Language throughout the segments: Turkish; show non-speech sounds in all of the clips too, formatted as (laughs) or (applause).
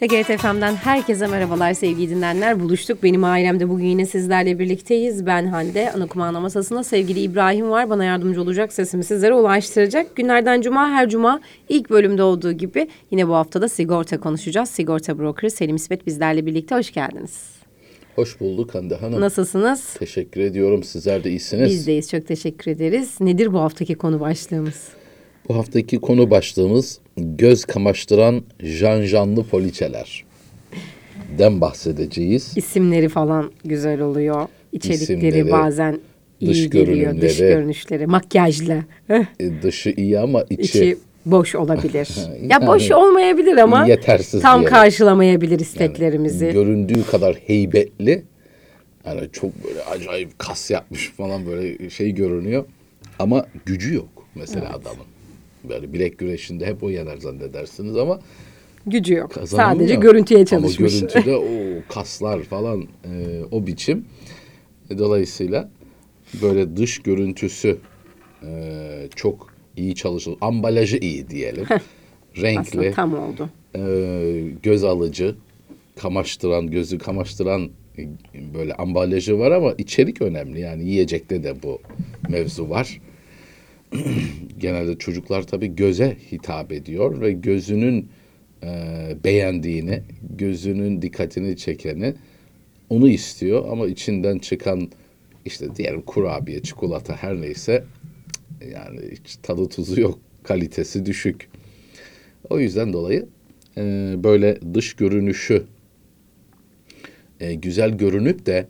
TGRT FM'den herkese merhabalar sevgili dinleyenler. Buluştuk. Benim ailemde bugün yine sizlerle birlikteyiz. Ben Hande. Ana kumanda masasında sevgili İbrahim var. Bana yardımcı olacak. Sesimi sizlere ulaştıracak. Günlerden cuma her cuma ilk bölümde olduğu gibi yine bu hafta da sigorta konuşacağız. Sigorta brokeri Selim İsmet bizlerle birlikte. Hoş geldiniz. Hoş bulduk Hande Hanım. Nasılsınız? Teşekkür ediyorum. Sizler de iyisiniz. Bizdeyiz. Çok teşekkür ederiz. Nedir bu haftaki konu başlığımız? Bu haftaki konu başlığımız göz kamaştıran janjanlı poliçeler. Den bahsedeceğiz. İsimleri falan güzel oluyor. İçerikleri İsimleri, bazen iyi dış geliyor. Dış görünüşleri. Makyajlı. Heh. E, dışı iyi ama içi, içi boş olabilir. (laughs) ya Yani boş olmayabilir ama yetersiz tam diyelim. karşılamayabilir isteklerimizi. göründüğü kadar heybetli. Yani çok böyle acayip kas yapmış falan böyle şey görünüyor. Ama gücü yok mesela adamın. Böyle bilek güreşinde hep o yener zannedersiniz ama Gücü yok. kazanamıyor. Sadece görüntüye çalışmış. Ama görüntüde o kaslar falan e, o biçim. E, dolayısıyla böyle dış görüntüsü e, çok iyi çalışılır. Ambalajı iyi diyelim. Renkli, Aslında tam oldu. e, göz alıcı, kamaştıran, gözü kamaştıran e, böyle ambalajı var ama içerik önemli. Yani yiyecekte de bu mevzu var. (clears throat) Genelde çocuklar tabii göze hitap ediyor ve gözünün e, beğendiğini, gözünün dikkatini çekeni onu istiyor ama içinden çıkan işte diyelim kurabiye, çikolata her neyse yani hiç tadı tuzu yok, kalitesi düşük. O yüzden dolayı e, böyle dış görünüşü e, güzel görünüp de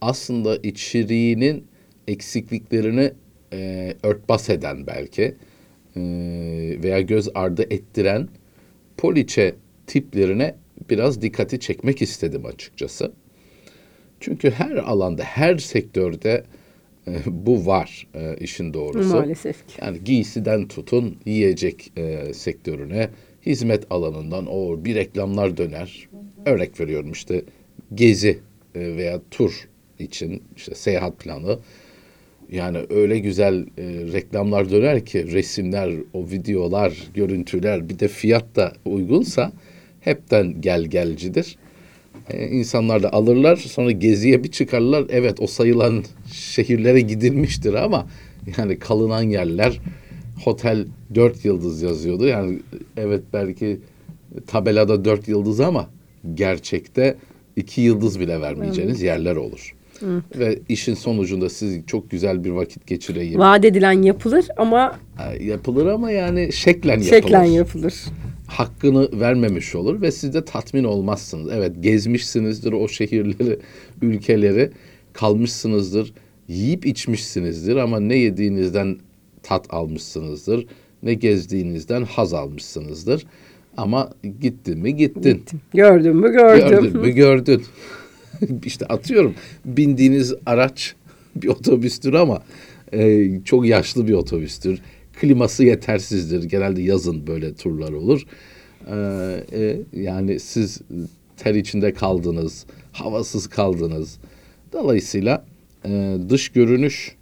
aslında içeriğinin eksikliklerini e, örtbas eden belki e, veya göz ardı ettiren poliçe tiplerine biraz dikkati çekmek istedim açıkçası. Çünkü her alanda, her sektörde e, bu var e, işin doğrusu. Maalesef ki. Yani giysiden tutun yiyecek e, sektörüne, hizmet alanından o bir reklamlar döner. Örnek veriyorum işte gezi e, veya tur için işte seyahat planı. Yani öyle güzel e, reklamlar döner ki resimler, o videolar, görüntüler bir de fiyat da uygunsa hepten gel gelcidir. E, insanlar da alırlar sonra geziye bir çıkarlar. Evet o sayılan (laughs) şehirlere gidilmiştir ama yani kalınan yerler otel dört yıldız yazıyordu. Yani evet belki tabelada dört yıldız ama gerçekte iki yıldız bile vermeyeceğiniz yerler olur. Ve işin sonucunda siz çok güzel bir vakit geçireyim. Vaat edilen yapılır ama yapılır ama yani şeklen yapılır şeklen yapılır. hakkını vermemiş olur ve siz de tatmin olmazsınız. Evet gezmişsinizdir o şehirleri, ülkeleri, kalmışsınızdır, yiyip içmişsinizdir ama ne yediğinizden tat almışsınızdır, ne gezdiğinizden haz almışsınızdır. Ama gittin mi gittin. Gördün mü gördüm. Gördün mü gördün. (laughs) (laughs) işte atıyorum bindiğiniz araç (laughs) bir otobüstür ama e, çok yaşlı bir otobüstür. Kliması yetersizdir. Genelde yazın böyle turlar olur. E, e, yani siz ter içinde kaldınız, havasız kaldınız. Dolayısıyla e, dış görünüş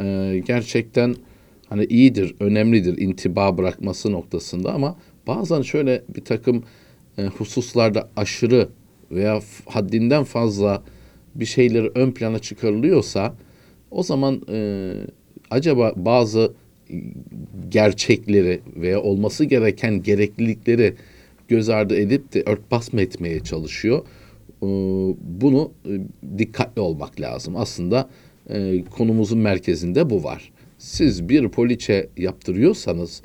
e, gerçekten hani iyidir, önemlidir intiba bırakması noktasında ama bazen şöyle bir takım e, hususlarda aşırı veya haddinden fazla bir şeyleri ön plana çıkarılıyorsa o zaman e, acaba bazı e, gerçekleri veya olması gereken gereklilikleri göz ardı edip de örtbas mı etmeye çalışıyor? E, bunu e, dikkatli olmak lazım. Aslında e, konumuzun merkezinde bu var. Siz bir poliçe yaptırıyorsanız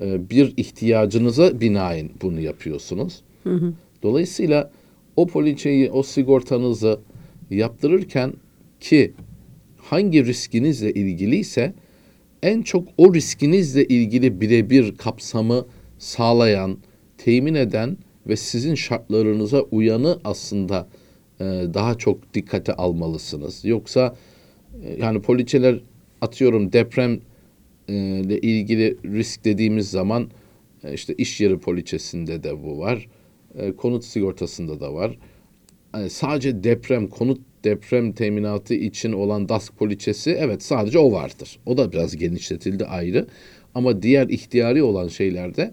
e, bir ihtiyacınıza binaen bunu yapıyorsunuz. Dolayısıyla o poliçeyi, o sigortanızı yaptırırken ki hangi riskinizle ilgiliyse en çok o riskinizle ilgili birebir kapsamı sağlayan, temin eden ve sizin şartlarınıza uyanı aslında e, daha çok dikkate almalısınız. Yoksa e, yani poliçeler atıyorum deprem e, ile ilgili risk dediğimiz zaman e, işte iş yeri poliçesinde de bu var. E, konut sigortasında da var. Yani sadece deprem, konut deprem teminatı için olan DASK poliçesi evet sadece o vardır. O da biraz genişletildi ayrı. Ama diğer ihtiyari olan şeylerde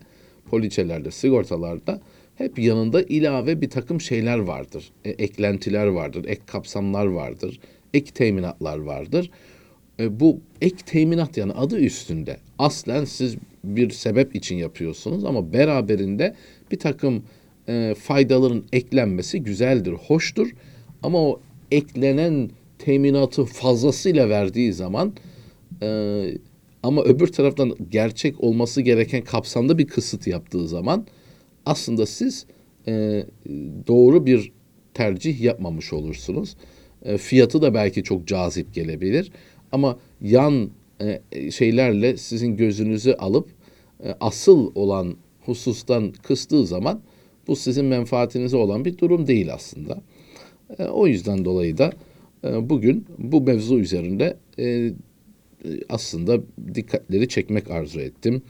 poliçelerde, sigortalarda hep yanında ilave bir takım şeyler vardır. E, eklentiler vardır, ek kapsamlar vardır, ek teminatlar vardır. E, bu ek teminat yani adı üstünde. Aslen siz bir sebep için yapıyorsunuz ama beraberinde bir takım e, faydaların eklenmesi güzeldir, hoştur. Ama o eklenen teminatı fazlasıyla verdiği zaman e, ama öbür taraftan gerçek olması gereken kapsamda bir kısıt yaptığı zaman aslında siz e, doğru bir tercih yapmamış olursunuz. E, fiyatı da belki çok cazip gelebilir ama yan e, şeylerle sizin gözünüzü alıp e, asıl olan husustan kıstığı zaman bu sizin menfaatinize olan bir durum değil aslında. E, o yüzden dolayı da e, bugün bu mevzu üzerinde e, aslında dikkatleri çekmek arzu ettim.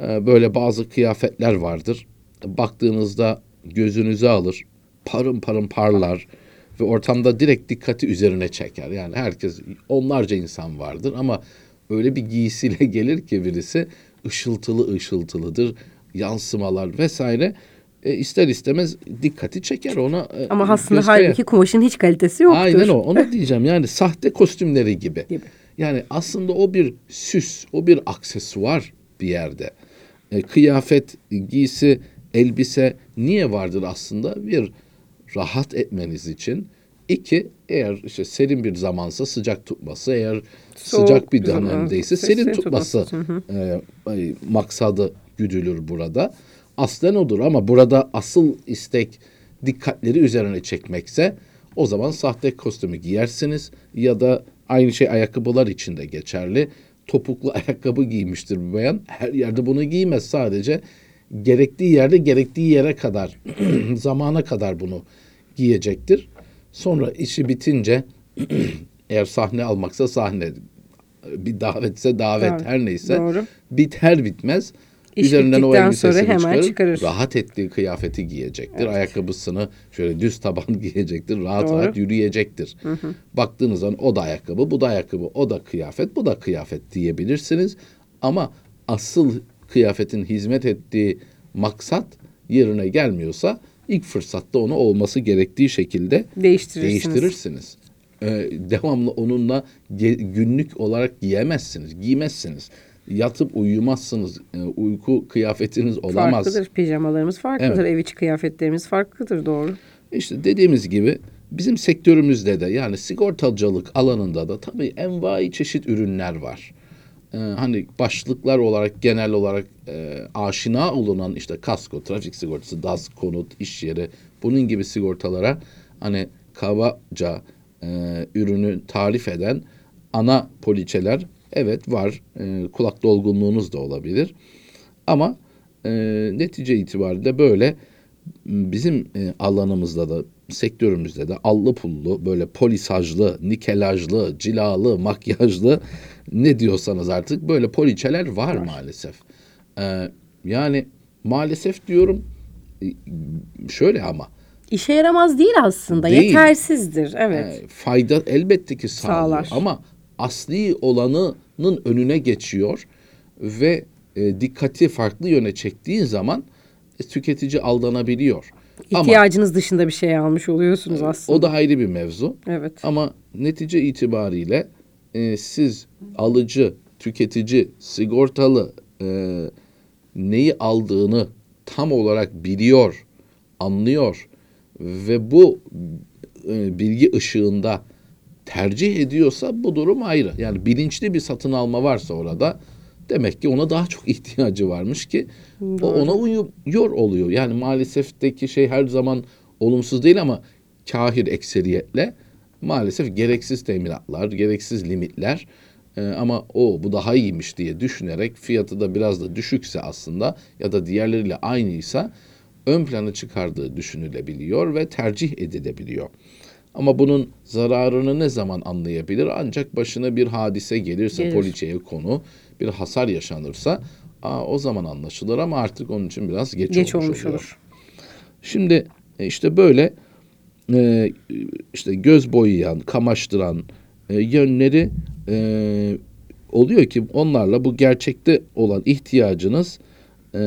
E, böyle bazı kıyafetler vardır. Baktığınızda gözünüzü alır, parın parın parlar ve ortamda direkt dikkati üzerine çeker. Yani herkes onlarca insan vardır ama öyle bir giysiyle (laughs) gelir ki birisi ışıltılı ışıltılıdır, yansımalar vesaire e, ister istemez dikkati çeker ona. e, Ama aslında koyar. halbuki kumaşın hiç kalitesi yoktur. Aynen o. Onu diyeceğim. Yani sahte kostümleri gibi. Gibi. Yani aslında o bir süs, o bir aksesuar bir yerde. E, kıyafet, giysi, elbise niye vardır aslında? Bir rahat etmeniz için. İki, eğer işte serin bir zamansa sıcak tutması, eğer Soğuk sıcak bir dönemdeyse serin tutması. tutması e, maksadı güdülür burada. Aslen odur ama burada asıl istek dikkatleri üzerine çekmekse o zaman sahte kostümü giyersiniz ya da aynı şey ayakkabılar için de geçerli. Topuklu (laughs) ayakkabı giymiştir bir bayan. Her yerde bunu giymez sadece gerektiği yerde gerektiği yere kadar (clears throat) zamana kadar bunu giyecektir. Sonra işi bitince (clears throat) eğer sahne almaksa sahne bir davetse davet Davet, her neyse doğru. biter bitmez İş üzerinden o elbisesini sonra hemen çıkarır, çıkarır. rahat ettiği kıyafeti giyecektir. Ayakkabısını şöyle düz taban (laughs) giyecektir. Rahat Doğru. rahat yürüyecektir. Baktığınız zaman o da ayakkabı, bu da ayakkabı, o da kıyafet, bu da kıyafet diyebilirsiniz. Ama asıl kıyafetin hizmet ettiği maksat yerine gelmiyorsa ilk fırsatta onu olması gerektiği şekilde Değiştirirsiniz. değiştirirsiniz. Ee, devamlı onunla günlük olarak giyemezsiniz, giymezsiniz. Yatıp uyumazsınız. Ee, uyku kıyafetiniz olamaz. Farklıdır. Pijamalarımız farklıdır. Ev içi kıyafetlerimiz farklıdır. Doğru. İşte dediğimiz gibi bizim sektörümüzde de yani sigortacılık alanında da tabii envai çeşit ürünler var. Ee, hani başlıklar olarak genel olarak e, aşina olunan işte kasko, trafik sigortası, DAS, konut, iş yeri bunun gibi sigortalara hani kabaca e, ürünü tarif eden ana poliçeler evet var. E, kulak dolgunluğunuz da olabilir. Ama e, netice itibariyle böyle bizim e, alanımızda da sektörümüzde de allı pullu böyle polisajlı, nikelajlı, cilalı, makyajlı ne diyorsanız artık böyle poliçeler var, maalesef. E, yani maalesef diyorum e, şöyle ama İşe yaramaz değil aslında. Değil. Yetersizdir. Evet. e, fayda elbette ki sağlıyor Sağlar. ama asli olanının önüne geçiyor ve e, dikkati farklı yöne çektiğin zaman e, tüketici aldanabiliyor. Ama İhtiyacınız dışında bir şey almış oluyorsunuz aslında. o da ayrı bir mevzu. Evet. Ama netice itibariyle e, siz alıcı, tüketici, sigortalı e, neyi aldığını tam olarak biliyor, anlıyor ve bu e, bilgi ışığında tercih ediyorsa bu durum ayrı. Yani bilinçli bir satın alma varsa orada demek ki ona daha çok (laughs) ihtiyacı varmış ki o ona uyuyor oluyor. Yani maalesef şey her zaman olumsuz değil ama kahir ekseriyetle maalesef gereksiz teminatlar, gereksiz limitler e, ama o bu daha iyiymiş diye düşünerek fiyatı da biraz da düşükse aslında ya da diğerleriyle aynıysa ön plana çıkardığı düşünülebiliyor ve tercih edilebiliyor. Ama bunun zararını ne zaman anlayabilir? Ancak başına bir hadise gelirse, Gelir. poliçeye konu, bir hasar yaşanırsa aa, o zaman anlaşılır ama artık onun için biraz geç, Geç olmuş, olmuş olur. Şimdi e, işte böyle e, işte göz boyayan, kamaştıran e, yönleri e, oluyor ki onlarla bu gerçekte olan ihtiyacınız e,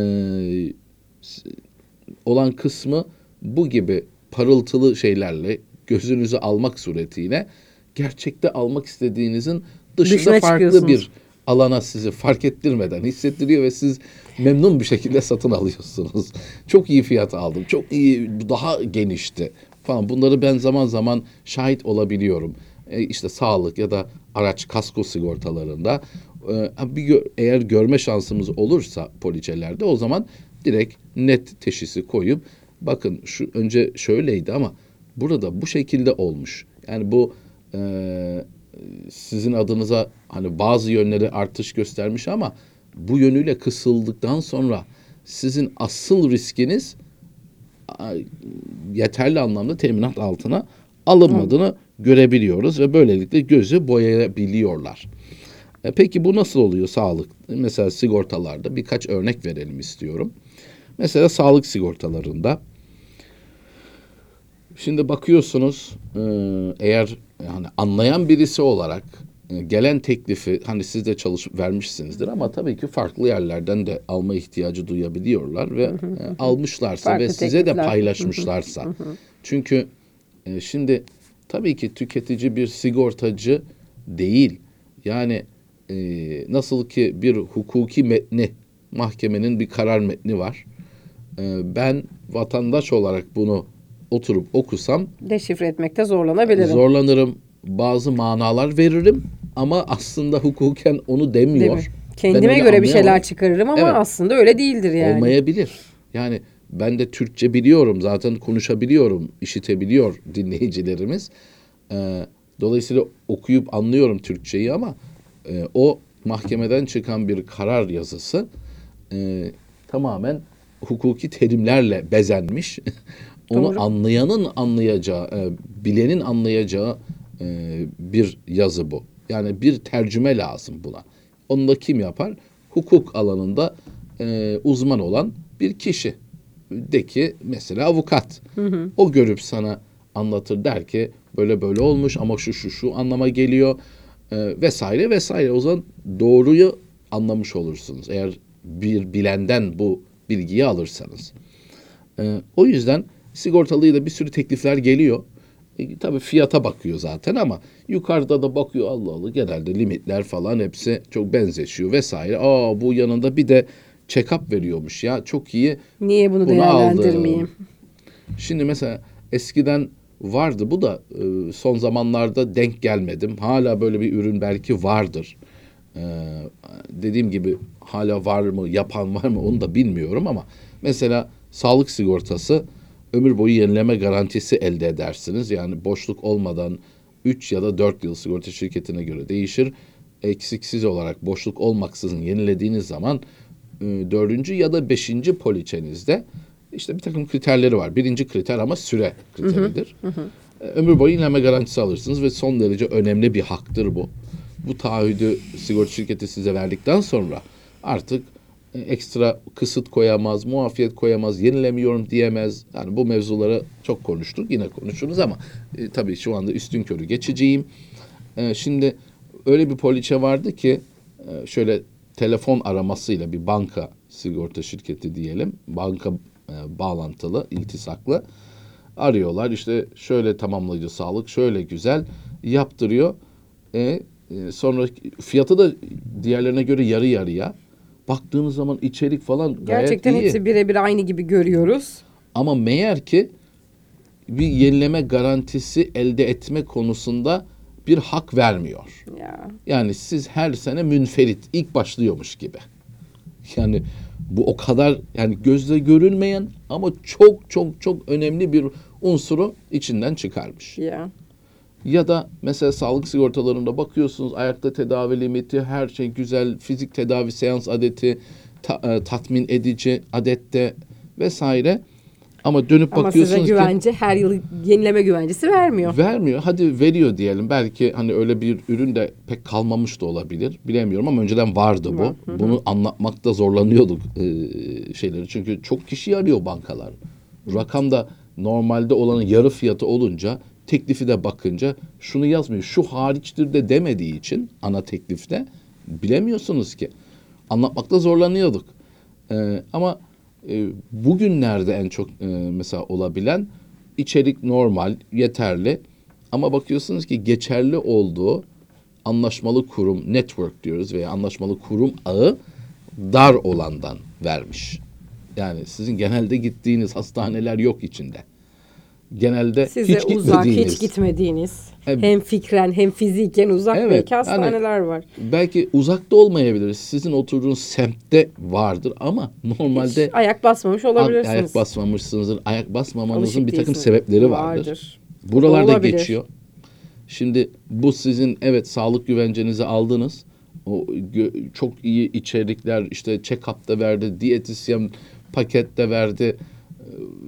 olan kısmı bu gibi parıltılı şeylerle gözünüzü almak suretiyle gerçekte almak istediğinizin dışında Dışına farklı bir alana sizi fark ettirmeden hissettiriyor ve siz memnun bir şekilde satın alıyorsunuz. Çok iyi fiyat aldım. Çok iyi daha genişti falan. Bunları ben zaman zaman şahit olabiliyorum. E, işte sağlık ya da araç kasko sigortalarında e, bir gö- eğer görme şansımız olursa poliçelerde o zaman direkt net teşhisi koyup bakın şu önce şöyleydi ama burada bu şekilde olmuş. Yani bu e, sizin adınıza hani bazı yönleri artış göstermiş ama bu yönüyle kısıldıktan sonra sizin asıl riskiniz yeterli anlamda teminat altına alınmadığını görebiliyoruz ve böylelikle gözü boyayabiliyorlar. E, peki bu nasıl oluyor sağlık? Mesela sigortalarda birkaç örnek verelim istiyorum. Mesela sağlık sigortalarında Şimdi bakıyorsunuz e, eğer yani anlayan birisi olarak e, gelen teklifi hani siz de çalış vermişsinizdir ama tabii ki farklı yerlerden de alma ihtiyacı duyabiliyorlar ve e, almışlarsa Farklı ve size de paylaşmışlarsa. Çünkü şimdi tabii ki tüketici bir sigortacı değil. Yani e, nasıl ki bir hukuki metni mahkemenin bir karar metni var. E, ben vatandaş olarak bunu oturup okusam Deşifre etmekte zorlanabilirim. zorlanırım. Bazı manalar veririm ama aslında hukuken onu demiyor. Kendime göre bir şeyler anlayamam. çıkarırım ama Evet. aslında öyle değildir yani. Olmayabilir. Yani ben de Türkçe biliyorum zaten konuşabiliyorum, işitebiliyor dinleyicilerimiz. Ee, dolayısıyla okuyup anlıyorum Türkçeyi ama e, o mahkemeden çıkan bir karar yazısı e, tamamen hukuki terimlerle bezenmiş. (laughs) Onu Doğru. anlayanın anlayacağı, e, bilenin anlayacağı e, bir yazı bu. Yani bir tercüme lazım buna. Onu da kim yapar? Hukuk alanında e, uzman olan bir kişi. De ki mesela avukat. O görüp sana anlatır der ki böyle böyle olmuş ama şu şu şu anlama geliyor e, vesaire vesaire. O zaman doğruyu anlamış olursunuz. Eğer bir bilenden bu bilgiyi alırsanız. Ee, o yüzden sigortalıya da bir sürü teklifler geliyor. E, tabii fiyata bakıyor zaten ama yukarıda da bakıyor Allah Allah genelde limitler falan hepsi çok benzeşiyor vesaire. Aa bu yanında bir de check-up veriyormuş ya çok iyi. Niye bunu, Bunu değerlendirmeyeyim? aldım. Şimdi mesela eskiden vardı bu da e, son zamanlarda denk gelmedim. Hala böyle bir ürün belki vardır. Ee, dediğim gibi hala var mı yapan var mı onu da bilmiyorum ama mesela sağlık sigortası ömür boyu yenileme garantisi elde edersiniz. Yani boşluk olmadan 3 ya da 4 yıl sigorta şirketine göre değişir. Eksiksiz olarak boşluk olmaksızın yenilediğiniz zaman e, dördüncü ya da beşinci poliçenizde işte bir takım kriterleri var. Birinci kriter ama süre kriteridir. E, Ömür boyu yenileme garantisi alırsınız ve son derece önemli bir haktır bu. Bu taahhüdü sigorta şirketi size verdikten sonra artık ekstra kısıt koyamaz, muafiyet koyamaz, yenilemiyorum diyemez. Yani bu mevzuları çok konuştuk, yine konuşuruz ama e, tabii şu anda üstün körü geçeceğim. E, şimdi öyle bir poliçe vardı ki e, şöyle telefon aramasıyla bir banka sigorta şirketi diyelim, banka e, bağlantılı, iltisaklı arıyorlar. İşte şöyle tamamlayıcı sağlık, şöyle güzel yaptırıyor. E, e, sonra fiyatı da diğerlerine göre yarı yarıya. Baktığınız zaman içerik falan gayet Gerçekten iyi. hepsi birebir aynı gibi görüyoruz. Ama meğer ki bir yenileme garantisi elde etme konusunda bir hak vermiyor. Ya Yani siz her sene münferit ilk başlıyormuş gibi. Yani bu o kadar yani gözle görünmeyen ama çok çok çok önemli bir unsuru içinden çıkarmış. ya. Ya da mesela sağlık sigortalarında bakıyorsunuz ayakta tedavi limiti her şey güzel fizik tedavi seans adeti ta- e, tatmin edici adette vesaire ama dönüp Ama bakıyorsunuz size ki güvence her yıl yenileme güvencesi vermiyor. vermiyor. Hadi veriyor diyelim. Belki hani öyle bir ürün de pek kalmamış da olabilir. Bilemiyorum ama önceden vardı bu. Bunu anlatmakta zorlanıyorduk e, şeyleri. Çünkü çok kişi arıyor bankalar. Rakam da normalde olanın yarı fiyatı olunca teklifi de bakınca şunu yazmıyor. Şu hariçtir de demediği için ana teklifte bilemiyorsunuz ki. Anlatmakta zorlanıyorduk. Ee, ama E, bugünlerde en çok e, mesela olabilen içerik normal, yeterli. Ama bakıyorsunuz ki geçerli olduğu anlaşmalı kurum network diyoruz veya anlaşmalı kurum ağı dar olandan vermiş. Yani sizin genelde gittiğiniz hastaneler yok içinde. Genelde Size hiç uzak, gitmediğiniz. hiç gitmediğiniz. Evet. Hem fikren hem fiziken uzak Evet, belki yani- hastaneler var. Belki uzakta olmayabilir. Sizin oturduğunuz semtte vardır ama normalde Hiç ayak basmamış olabilirsiniz. ayak basmamışsınızdır. Ayak basmamanızın Alışık bir takım değilsiniz. sebepleri vardır. Buralarda Olabilir. geçiyor. Şimdi bu sizin evet sağlık güvencenizi aldınız. O çok iyi içerikler işte check-up da verdi, diyetisyen paket de verdi e,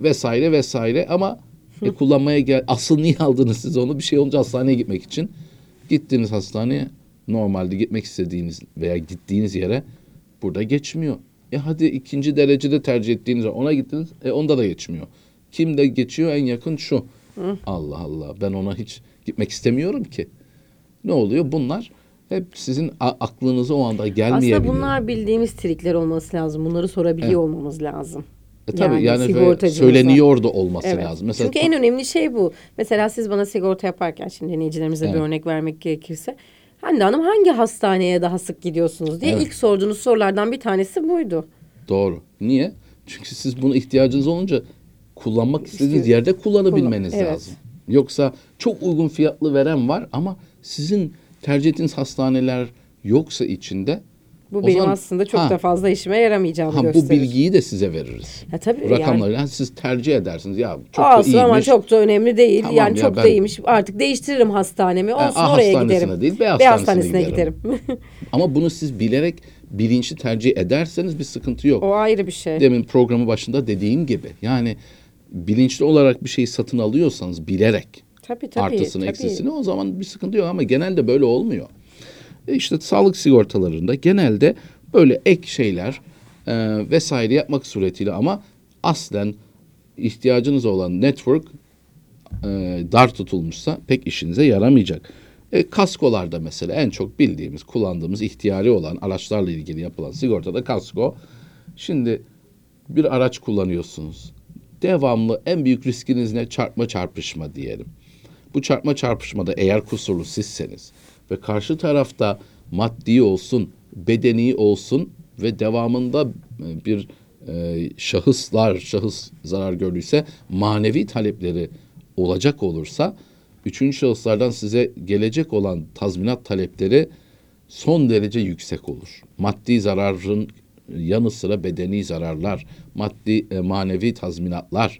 vesaire vesaire ama e, kullanmaya gel asıl niye aldınız siz onu bir şey olunca hastaneye gitmek için gittiniz hastaneye normalde gitmek istediğiniz veya gittiğiniz yere burada geçmiyor. E hadi ikinci derecede tercih ettiğiniz ona gittiniz e onda da geçmiyor. Kimde geçiyor en yakın şu. Allah Allah ben ona hiç gitmek istemiyorum ki. Ne oluyor? Bunlar hep sizin aklınıza o anda gelmeyebiliyor. Aslında bunlar bildiğimiz trikler olması lazım. Bunları sorabiliyor olmamız lazım. E tabii yani, sigortacımıza. söyleniyor da olması Evet. lazım. Mesela Çünkü en önemli şey bu. Mesela siz bana sigorta yaparken şimdi dinleyicilerimize bir Evet. örnek vermek gerekirse. Hande Hanım hangi hastaneye daha sık gidiyorsunuz diye Evet. ilk sorduğunuz sorulardan bir tanesi buydu. Doğru. Niye? Çünkü siz bunu ihtiyacınız olunca kullanmak istediğiniz İşte- yerde kullanabilmeniz Kullan- evet. lazım. Yoksa çok uygun fiyatlı veren var ama sizin tercih ettiğiniz hastaneler yoksa içinde Bu o benim zaman- aslında çok Ha, da fazla işime yaramayacağını ha, bu gösterir. bilgiyi de size veririz. Ha, tabii Rakamları yani. siz tercih edersiniz. Ya çok Olsun da iyiymiş. ama çok da önemli değil. Tamam yani ya çok da ben- iyiymiş. Artık değiştiririm hastanemi. Olsun A oraya giderim. değil, B hastanesine, hastanesine giderim. (laughs) Ama bunu siz bilerek bilinçli tercih ederseniz bir sıkıntı yok. o ayrı bir şey. Demin programı başında dediğim gibi yani bilinçli olarak bir şeyi satın alıyorsanız bilerek Tabii tabii. artısını tabii. eksisini o zaman bir sıkıntı yok ama genelde böyle olmuyor. E işte sağlık sigortalarında genelde böyle ek şeyler e, vesaire yapmak suretiyle ama aslen ihtiyacınız olan network e, dar tutulmuşsa pek işinize yaramayacak. E, kaskolarda mesela en çok bildiğimiz, kullandığımız ihtiyari olan araçlarla ilgili yapılan sigortada kasko. Şimdi bir araç kullanıyorsunuz. Devamlı en büyük riskiniz ne? Çarpma çarpışma diyelim. Bu çarpma çarpışmada eğer kusurlu sizseniz ve karşı tarafta maddi olsun, bedeni olsun ve devamında e, bir e, şahıslar, şahıs zarar gördüyse manevi talepleri olacak olursa üçüncü şahıslardan size gelecek olan tazminat talepleri son derece yüksek olur. Maddi zararın yanı sıra bedeni zararlar, maddi e, manevi tazminatlar.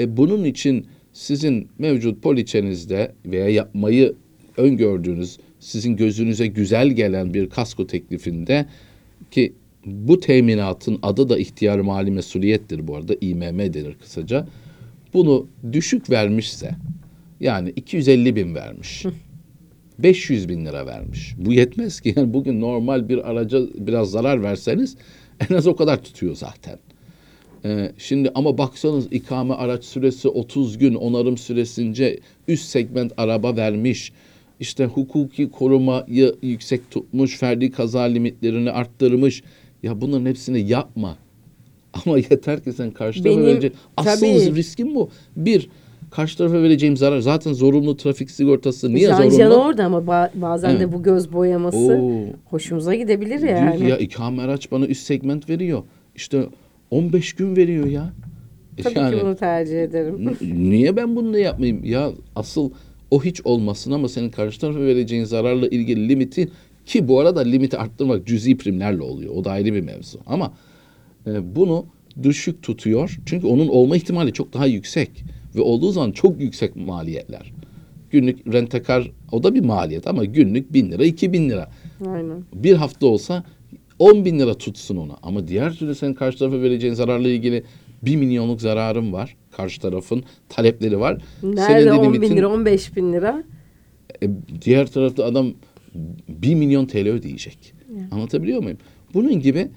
E, bunun için sizin mevcut poliçenizde veya yapmayı öngördüğünüz, sizin gözünüze güzel gelen bir kasko teklifinde ki bu teminatın adı da ihtiyar mali mesuliyettir bu arada İMM denir kısaca. Bunu düşük vermişse yani 250 bin vermiş. 500 bin lira vermiş. Bu yetmez ki. Yani bugün normal bir araca biraz zarar verseniz en az o kadar tutuyor zaten. Ee, şimdi ama baksanız ikame araç süresi 30 gün onarım süresince üst segment araba vermiş. İşte hukuki korumayı yüksek tutmuş, ferdi kaza limitlerini arttırmış. Ya bunların hepsini yapma. (laughs) Ama yeter ki sen karşı tarafa vereceğin... Asıl riskin bu. Bir, karşı tarafa vereceğim zarar. Zaten zorunlu trafik sigortası. Niye Can zorunlu? Orada ama ba- bazen de Evet. bu göz boyaması Oo. hoşumuza gidebilir Diyor yani. ki ya ikame araç bana üst segment veriyor. İşte 15 gün veriyor ya. Tabii yani, ki bunu tercih ederim. niye ben bunu da yapmayayım? Ya asıl o hiç olmasın ama senin karşı tarafa vereceğin zararla ilgili limiti ki bu arada limiti arttırmak cüzi primlerle oluyor. O da ayrı bir mevzu. Ama e, bunu düşük tutuyor. Çünkü onun olma ihtimali çok daha yüksek. Ve olduğu zaman çok yüksek maliyetler. Günlük rentekar o da bir maliyet ama günlük bin lira, iki bin lira Aynen. bir hafta olsa 10 bin lira tutsun ona. Ama diğer türlü senin karşı tarafa vereceğin zararla ilgili 1 milyonluk zararın var. Karşı tarafın talepleri var. Nerede 10 bin limitin- lira 15 bin lira? e, diğer tarafta adam 1 milyon TL ödeyecek. Anlatabiliyor muyum? Bunun gibi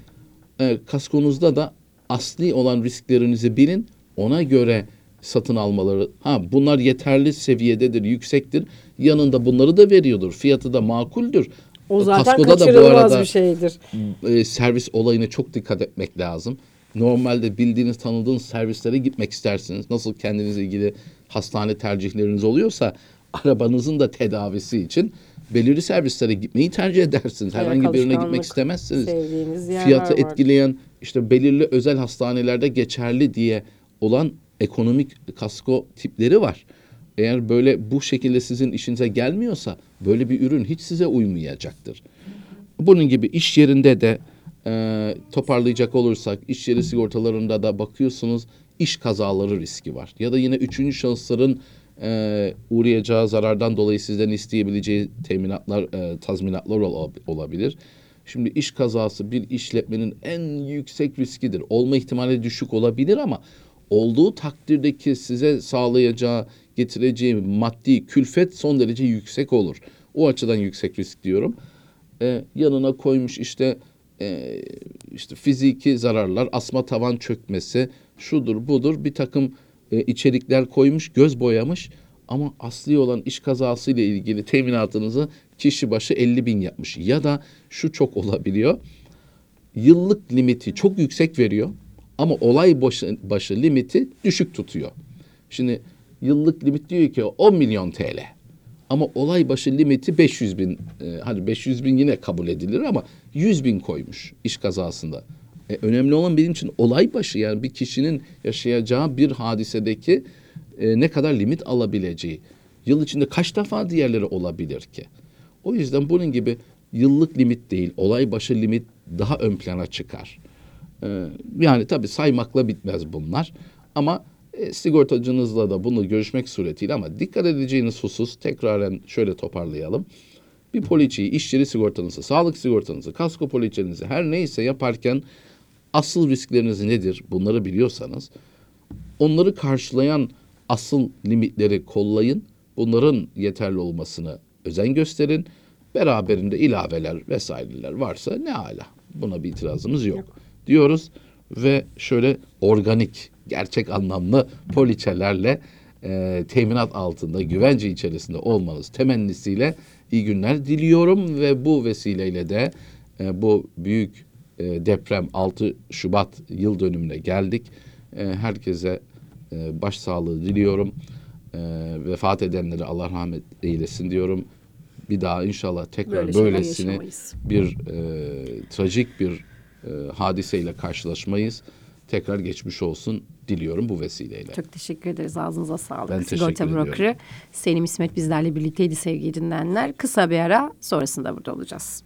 e, kaskonuzda da asli olan risklerinizi bilin. Ona göre satın almaları. Ha bunlar yeterli seviyededir, yüksektir. Yanında bunları da veriyordur. Fiyatı da makuldür. O zaten Kaskoda da bu arada bir şeydir. e, servis olayına çok dikkat etmek lazım. Normalde bildiğiniz tanıdığınız servislere gitmek istersiniz. Nasıl kendinizle ilgili hastane tercihleriniz oluyorsa arabanızın da tedavisi için belirli servislere gitmeyi tercih edersiniz. Ayak Herhangi birine gitmek istemezsiniz. Fiyatı var. etkileyen işte belirli özel hastanelerde geçerli diye olan ekonomik kasko tipleri var. Eğer böyle bu şekilde sizin işinize gelmiyorsa böyle bir ürün hiç size uymayacaktır. Bunun gibi iş yerinde de e, toparlayacak olursak iş yeri sigortalarında da bakıyorsunuz iş kazaları riski var. Ya da yine üçüncü şahısların e, uğrayacağı zarardan dolayı sizden isteyebileceği teminatlar, e, tazminatlar ol- olabilir. Şimdi iş kazası bir işletmenin en yüksek riskidir. Olma ihtimali düşük olabilir ama olduğu takdirdeki size sağlayacağı, getireceği maddi külfet son derece yüksek olur. O açıdan yüksek risk diyorum. Ee, yanına koymuş işte e, işte fiziki zararlar, asma tavan çökmesi, şudur budur bir takım e, içerikler koymuş, göz boyamış ama asli olan iş kazası ile ilgili teminatınızı kişi başı 50 bin yapmış. Ya da şu çok olabiliyor yıllık limiti çok yüksek veriyor ama olay başı, başı limiti düşük tutuyor. Şimdi yıllık limit diyor ki 10 milyon TL ama olay başı limiti 500 bin. E, hadi 500 bin yine kabul edilir ama 100 bin koymuş iş kazasında. E, önemli olan benim için olay başı yani bir kişinin yaşayacağı bir hadisedeki e, ne kadar limit alabileceği. Yıl içinde kaç defa diğerleri olabilir ki? O yüzden bunun gibi yıllık limit değil, olay başı limit daha ön plana çıkar. Ee, yani tabii saymakla bitmez bunlar. Ama e, sigortacınızla da bunu görüşmek suretiyle ama dikkat edeceğiniz husus tekraren şöyle toparlayalım. Bir poliçeyi, iş yeri sigortanızı, sağlık sigortanızı, kasko poliçenizi her neyse yaparken asıl riskleriniz nedir bunları biliyorsanız onları karşılayan asıl limitleri kollayın. Bunların yeterli olmasını özen gösterin. Beraberinde ilaveler vesaireler varsa ne ala. Buna bir itirazımız yok. Diyoruz ve şöyle organik, gerçek anlamlı poliçelerle e, teminat altında, güvence içerisinde olmanız temennisiyle iyi günler diliyorum ve bu vesileyle de e, bu büyük e, deprem 6 Şubat yıl dönümüne geldik. E, herkese e, başsağlığı diliyorum. E, vefat edenleri Allah rahmet eylesin diyorum. Bir daha inşallah tekrar Böyle şeyler böylesine yaşamayız. bir e, trajik bir e, hadiseyle karşılaşmayız. Tekrar geçmiş olsun diliyorum bu vesileyle. Çok teşekkür ederiz. Ağzınıza sağlık. Ben teşekkür Sigorta brokerı Selim İsmet bizlerle birlikteydi sevgili dinleyenler. Kısa bir ara sonrasında burada olacağız.